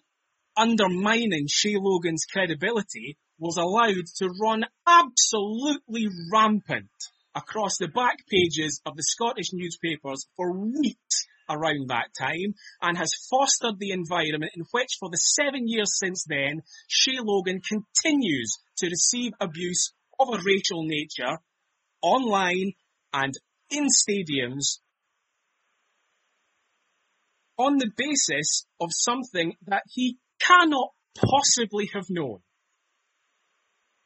undermining Shay Logan's credibility was allowed to run absolutely rampant across the back pages of the Scottish newspapers for weeks around that time and has fostered the environment in which for the seven years since then, Shay Logan continues to receive abuse of a racial nature online and in stadiums on the basis of something that he cannot possibly have known.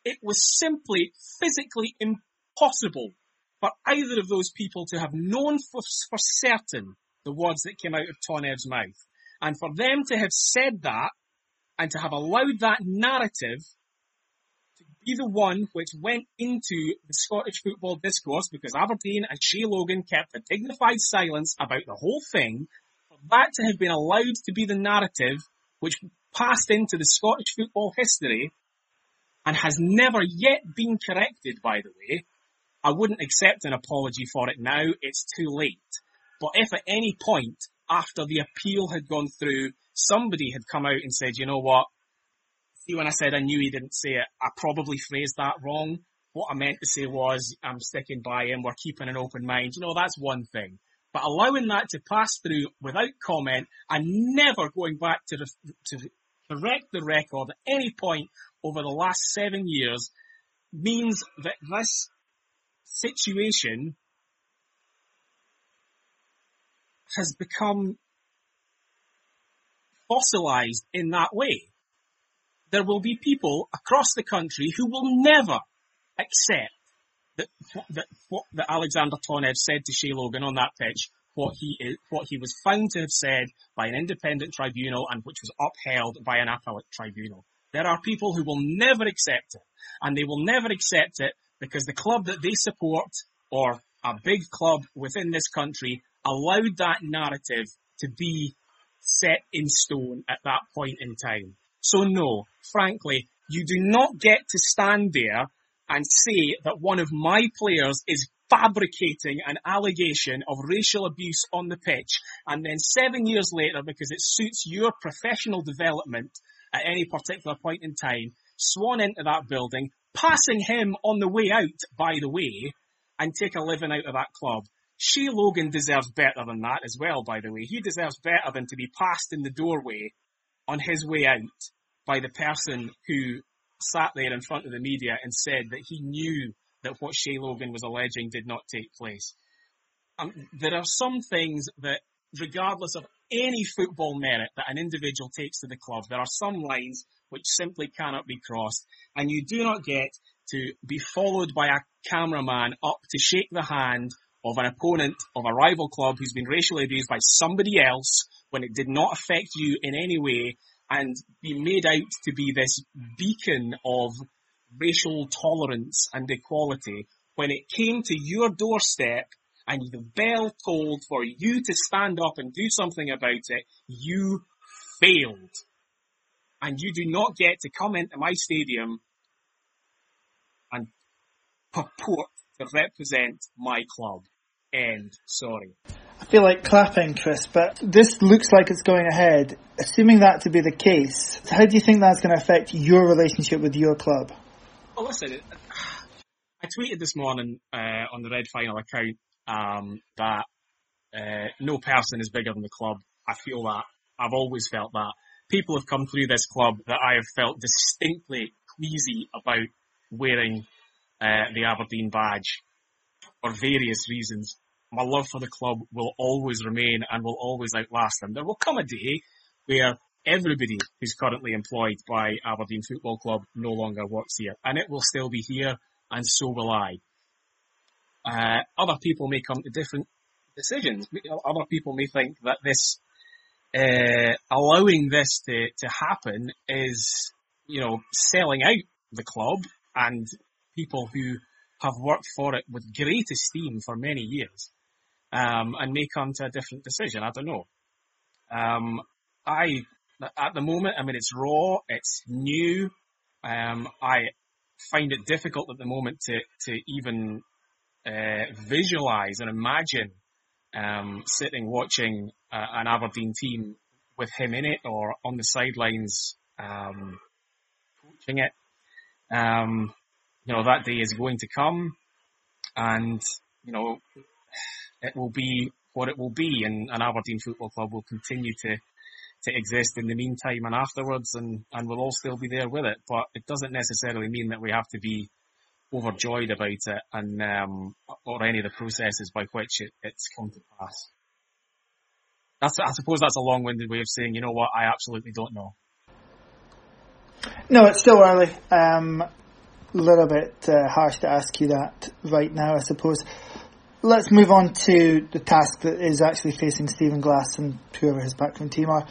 it was simply physically impossible for either of those people to have known for, for certain the words that came out of Tonev's mouth. And for them to have said that and to have allowed that narrative to be the one which went into the Scottish football discourse because Aberdeen and Shay Logan kept a dignified silence about the whole thing, that to have been allowed to be the narrative which passed into the Scottish football history and has never yet been corrected, by the way, I wouldn't accept an apology for it now. It's too late. But if at any point after the appeal had gone through, somebody had come out and said, you know what? See, when I said I knew he didn't say it, I probably phrased that wrong. What I meant to say was, I'm sticking by him, we're keeping an open mind. You know, that's one thing. But allowing that to pass through without comment and never going back to, the, to correct the record at any point over the last seven years means that this situation has become fossilized in that way. There will be people across the country who will never accept that, what that Alexander Tonev said to Shay Logan on that pitch, what he is, what he was found to have said by an independent tribunal and which was upheld by an appellate tribunal. There are people who will never accept it, and they will never accept it because the club that they support or a big club within this country allowed that narrative to be set in stone at that point in time. So no, frankly, you do not get to stand there and say that one of my players is fabricating an allegation of racial abuse on the pitch and then seven years later, because it suits your professional development at any particular point in time, swan into that building, passing him on the way out, by the way, and take a living out of that club. Shay Logan deserves better than that as well, by the way. He deserves better than to be passed in the doorway on his way out by the person who sat there in front of the media and said that he knew that what Shay Logan was alleging did not take place. Um, there are some things that, regardless of any football merit that an individual takes to the club, there are some lines which simply cannot be crossed, and you do not get to be followed by a cameraman up to shake the hand of an opponent of a rival club who's been racially abused by somebody else when it did not affect you in any way and be made out to be this beacon of racial tolerance and equality when it came to your doorstep and the bell tolled for you to stand up and do something about it, you failed. And you do not get to come into my stadium and purport to represent my club. End. Sorry. I feel like clapping, Chris, but this looks like it's going ahead. Assuming that to be the case, how do you think that's going to affect your relationship with your club? Well, listen, I tweeted this morning uh, on the Red Final account um, that uh, no person is bigger than the club. I feel that. I've always felt that. People have come through this club that I have felt distinctly queasy about wearing uh, the Aberdeen badge for various reasons my love for the club will always remain and will always outlast them. There will come a day where everybody who's currently employed by Aberdeen Football Club no longer works here, and it will still be here, and so will I. Uh, other people may come to different decisions. Other people may think that this, uh, allowing this to, to happen is, you know, selling out the club and people who have worked for it with great esteem for many years um, and may come to a different decision. I don't know. Um, I at the moment, I mean, it's raw, it's new. Um, I find it difficult at the moment to to even uh, visualize and imagine um, sitting watching uh, an Aberdeen team with him in it or on the sidelines um, coaching it. Um, you know that day is going to come, and you know it will be what it will be, and, and Aberdeen Football Club will continue to to exist in the meantime and afterwards, and and we'll all still be there with it. But it doesn't necessarily mean that we have to be overjoyed about it and um, or any of the processes by which it, it's come to pass. That's, I suppose that's a long-winded way of saying, you know what, I absolutely don't know. No, it's still early. Um, a little bit uh, harsh to ask you that right now, I suppose. Let's move on to the task that is actually facing Stephen Glass and whoever his backroom team are.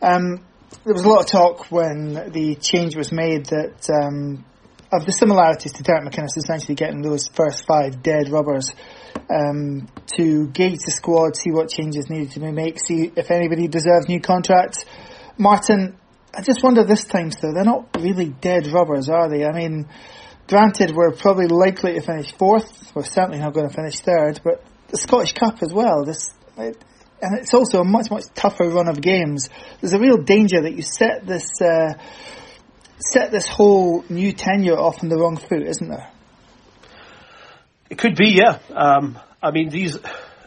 Um, there was a lot of talk when the change was made that um, of the similarities to Derek McInnes essentially getting those first five dead rubbers um, to gauge the squad, see what changes needed to be made, see if anybody deserves new contracts. Martin, I just wonder this time, though, they're not really dead rubbers, are they? I mean, granted, we're probably likely to finish fourth. We're certainly not going to finish third, but the Scottish Cup as well. This, it, and it's also a much much tougher run of games. There's a real danger that you set this uh, set this whole new tenure off on the wrong foot, isn't there? It could be, yeah. Um, I mean, these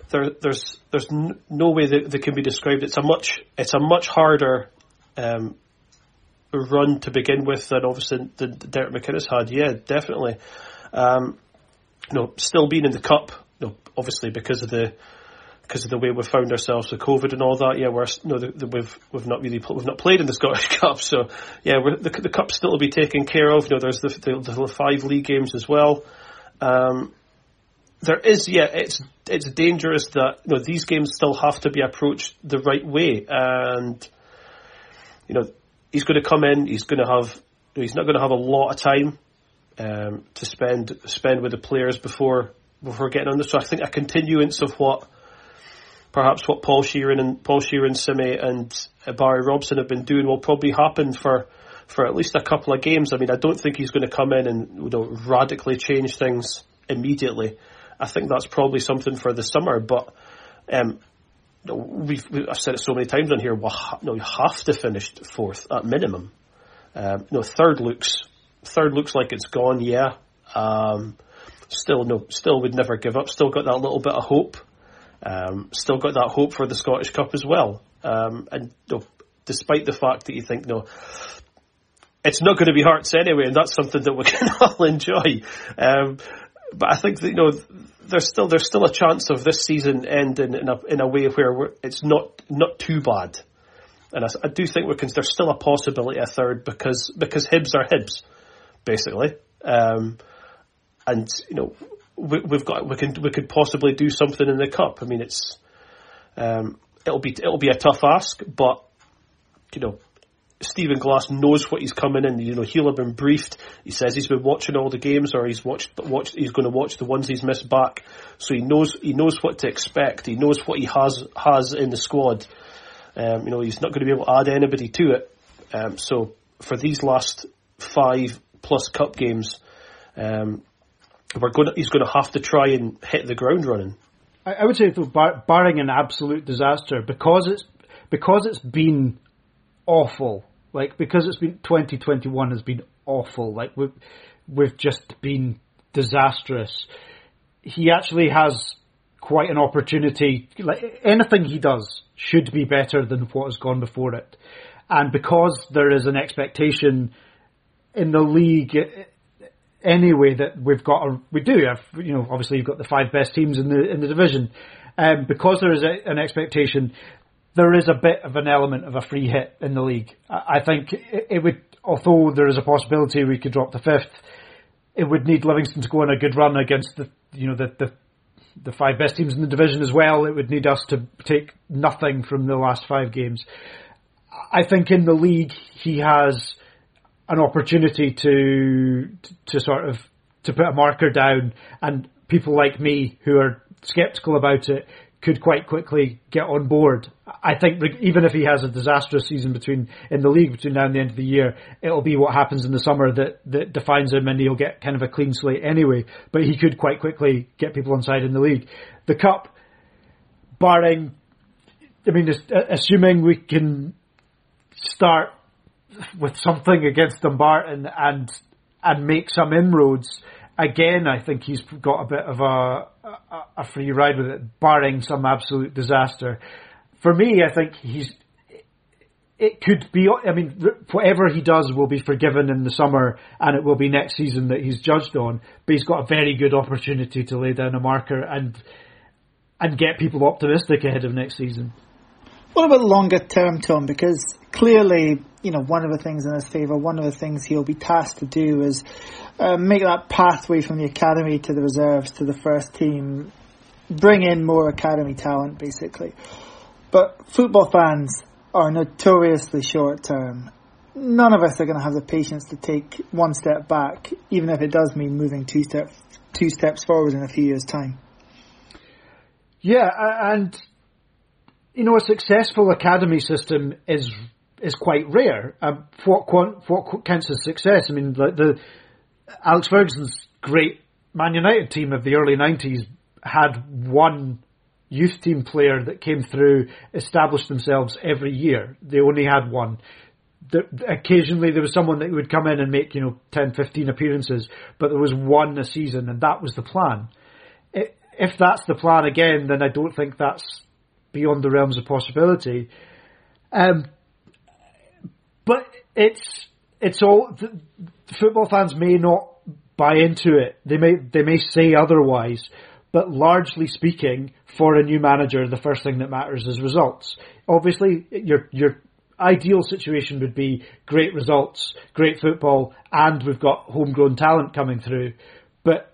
there, there's there's no way that they can be described. It's a much it's a much harder um, run to begin with than obviously the Derek McInnes had. Yeah, definitely. Um, you know, still being in the cup, you know, obviously because of the because of the way we've found ourselves with COVID and all that. Yeah, we're you know, the, the, we've we've not really we've not played in the Scottish Cup, so yeah, the the cup still to be taken care of. You know, there's the the, the five league games as well. Um, there is, yeah, it's it's dangerous that you know these games still have to be approached the right way, and you know he's going to come in, he's going to have, he's not going to have a lot of time um, to spend spend with the players before before getting on this. So I think a continuance of what perhaps what Paul Sheerin and Paul Sheerin, Simi and Barry Robson have been doing will probably happen for for at least a couple of games. I mean, I don't think he's going to come in and you know, radically change things immediately. I think that's probably something for the summer, but um, we've, I've said it so many times on here. we ha- no, you have to finish fourth at minimum. Um, you know, third looks third looks like it's gone. Yeah, um, still no, still would never give up. Still got that little bit of hope. Um, still got that hope for the Scottish Cup as well. Um, and you know, despite the fact that you think no, it's not going to be Hearts anyway, and that's something that we can all enjoy. Um, but I think that you know there's still there's still a chance of this season ending in a in a way where it's not not too bad, and I, I do think we can. There's still a possibility a third because because Hibs are Hibs, basically, um, and you know we, have got we can we could possibly do something in the cup. I mean it's um, it'll be it'll be a tough ask, but you know Stephen Glass knows what he's coming in. You know, he'll have been briefed. He says he's been watching all the games, or he's watched, watched. He's going to watch the ones he's missed back. So he knows he knows what to expect. He knows what he has has in the squad. Um, you know, he's not going to be able to add anybody to it. Um, so for these last five plus cup games, um, we're going. To, he's going to have to try and hit the ground running. I, I would say, though, bar, barring an absolute disaster, because it's because it's been awful like because it's been 2021 has been awful. Like we've we've just been disastrous. He actually has quite an opportunity. Like anything he does should be better than what has gone before it. And because there is an expectation in the league anyway that we've got a, we do have you know obviously you've got the five best teams in the in the division um, because there is a, an expectation there is a bit of an element of a free hit in the league. I think it would, although there is a possibility we could drop the fifth, it would need Livingston to go on a good run against the, you know, the, the, the five best teams in the division as well. It would need us to take nothing from the last five games. I think in the league he has an opportunity to to sort of to put a marker down, and people like me who are sceptical about it could quite quickly get on board. I think even if he has a disastrous season between in the league between now and the end of the year, it'll be what happens in the summer that, that defines him, and he'll get kind of a clean slate anyway. But he could quite quickly get people on side in the league. The cup, barring, I mean, assuming we can start with something against Dumbarton and and make some inroads again, I think he's got a bit of a, a, a free ride with it, barring some absolute disaster. For me, I think he's. It could be. I mean, whatever he does will be forgiven in the summer, and it will be next season that he's judged on. But he's got a very good opportunity to lay down a marker and and get people optimistic ahead of next season. What about longer term, Tom? Because clearly, you know, one of the things in his favour, one of the things he'll be tasked to do is uh, make that pathway from the academy to the reserves to the first team, bring in more academy talent, basically. But football fans are notoriously short term. None of us are going to have the patience to take one step back, even if it does mean moving two steps two steps forward in a few years' time. Yeah, and you know, a successful academy system is is quite rare. Um, what what counts as success? I mean, like the Alex Ferguson's great Man United team of the early '90s had one youth team player that came through, established themselves every year. They only had one. The, occasionally there was someone that would come in and make, you know, 10, 15 appearances, but there was one a season and that was the plan. If that's the plan again, then I don't think that's beyond the realms of possibility. Um, but it's, it's all, the, football fans may not buy into it. They may, they may say otherwise, but largely speaking, for a new manager, the first thing that matters is results. Obviously, your your ideal situation would be great results, great football, and we've got homegrown talent coming through. But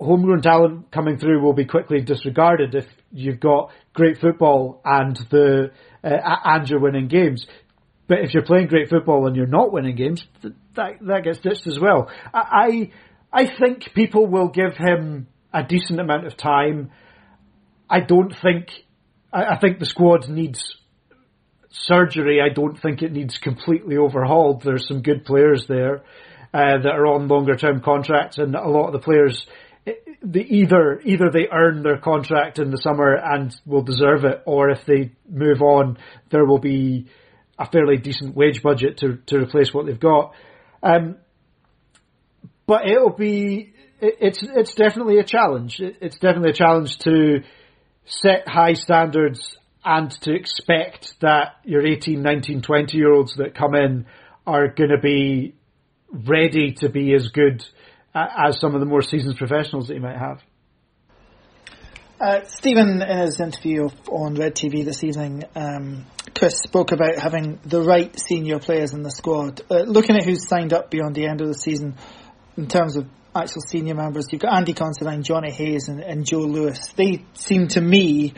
homegrown talent coming through will be quickly disregarded if you've got great football and the uh, and you're winning games. But if you're playing great football and you're not winning games, that that gets ditched as well. I I think people will give him a decent amount of time. I don't think, I, I think the squad needs surgery. I don't think it needs completely overhauled. There's some good players there uh, that are on longer term contracts, and a lot of the players, they either either they earn their contract in the summer and will deserve it, or if they move on, there will be a fairly decent wage budget to to replace what they've got. Um, but it'll be it's it's definitely a challenge. It's definitely a challenge to set high standards and to expect that your 18, 19, 20 year olds that come in are going to be ready to be as good as some of the more seasoned professionals that you might have. Uh, Stephen, in his interview on Red TV this evening, um, Chris spoke about having the right senior players in the squad. Uh, looking at who's signed up beyond the end of the season, in terms of actual senior members. You've got Andy Considine, Jonny Hayes, and, and Joe Lewis. They seem to me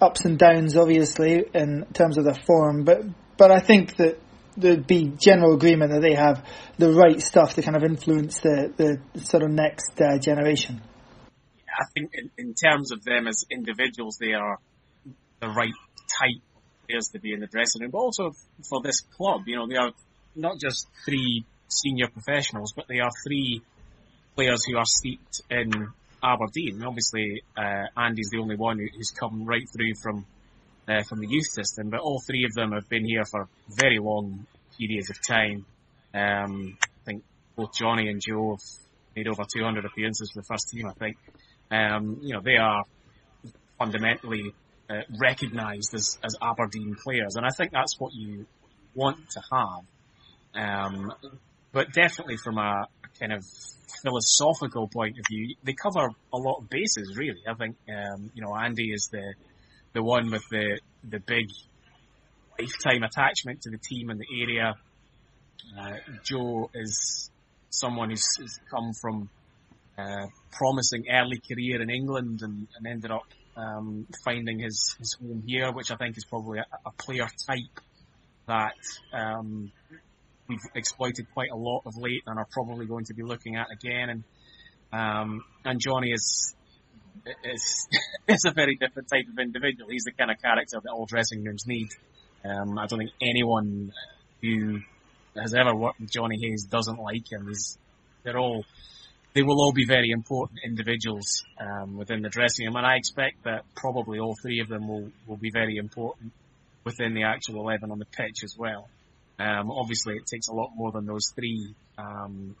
ups and downs, obviously, in terms of their form, but but I think that there'd be general agreement that they have the right stuff to kind of influence the, the sort of next uh, generation. I think in, in terms of them as individuals, they are the right type of players to be in the dressing room, but also for this club, you know, they are not just three senior professionals, but they are three players who are steeped in Aberdeen. Obviously, uh, Andy's the only one who's come right through from uh, from the youth system, but all three of them have been here for very long periods of time. Um, I think both Jonny and Joe have made over 200 appearances for the first team. I think, um, you know, they are fundamentally uh, recognised as, as Aberdeen players, and I think that's what you want to have. Um, but definitely from a, kind of philosophical point of view, they cover a lot of bases. Really, I think um, you know Andy is the the one with the the big lifetime attachment to the team and the area. Uh, Joe is someone who's, who's come from uh, promising early career in England and, and ended up um, finding his, his home here, which I think is probably a, a player type that um, we've exploited quite a lot of late and are probably going to be looking at again. And um, and Jonny is is is a very different type of individual. He's the kind of character that all dressing rooms need. Um, I don't think anyone who has ever worked with Jonny Hayes doesn't like him. He's they're all they will all be very important individuals um, within the dressing room, and I expect that probably all three of them will will be very important within the actual eleven on the pitch as well. Um, obviously, it takes a lot more than those three um,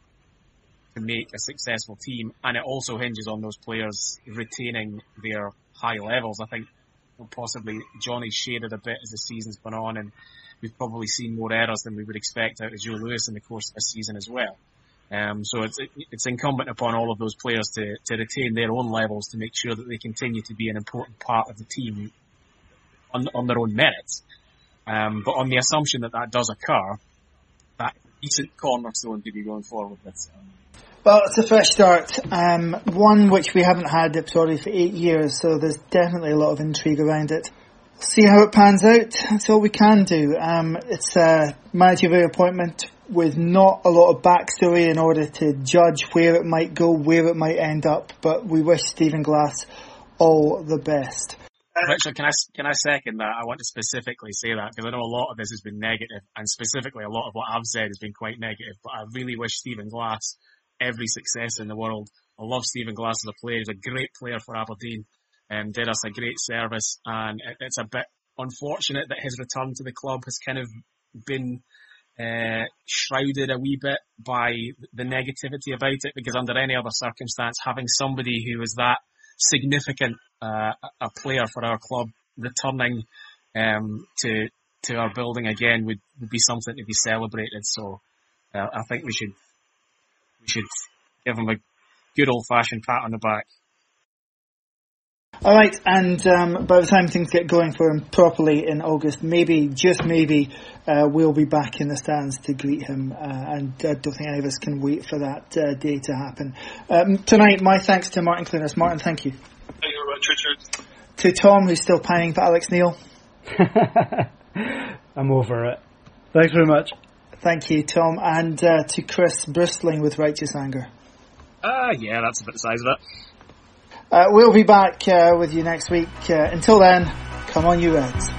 to make a successful team, and it also hinges on those players retaining their high levels. I think possibly Jonny shaded a bit as the season's gone on, and we've probably seen more errors than we would expect out of Joe Lewis in the course of the season as well. Um, so it's it's incumbent upon all of those players to, to retain their own levels to make sure that they continue to be an important part of the team on, on their own merits. Um, but on the assumption that that does occur, that decent cornerstone to be going forward with. Well, it's a fresh start, um, one which we haven't had at Ipswich for eight years, so there's definitely a lot of intrigue around it. See how it pans out. That's all we can do. Um, it's a managerial appointment with not a lot of backstory in order to judge where it might go, where it might end up. But we wish Stephen Glass all the best. Richard, can I can I second that? I want to specifically say that because I know a lot of this has been negative, and specifically a lot of what I've said has been quite negative. But I really wish Stephen Glass every success in the world. I love Stephen Glass as a player. He's a great player for Aberdeen and did us a great service. And it's a bit unfortunate that his return to the club has kind of been uh, shrouded a wee bit by the negativity about it because under any other circumstance, having somebody who is that significant uh, a player for our club returning um, to to our building again would, would be something to be celebrated. So uh, I think we should we should give him a good old fashioned pat on the back. All right, and um, by the time things get going for him properly in August, maybe, just maybe, uh, we'll be back in the stands to greet him, uh, and I don't think any of us can wait for that uh, day to happen. Um, tonight, my thanks to Martin Clunas. Martin, thank you. Thank you very much, Richard. To Tom, who's still pining for Alex Neil. I'm over it. Thanks very much. Thank you, Tom, and uh, to Chris, bristling with righteous anger. Ah, yeah, that's a bit the size of it. Uh, we'll be back uh, with you next week. Uh, until then, come on, you Reds.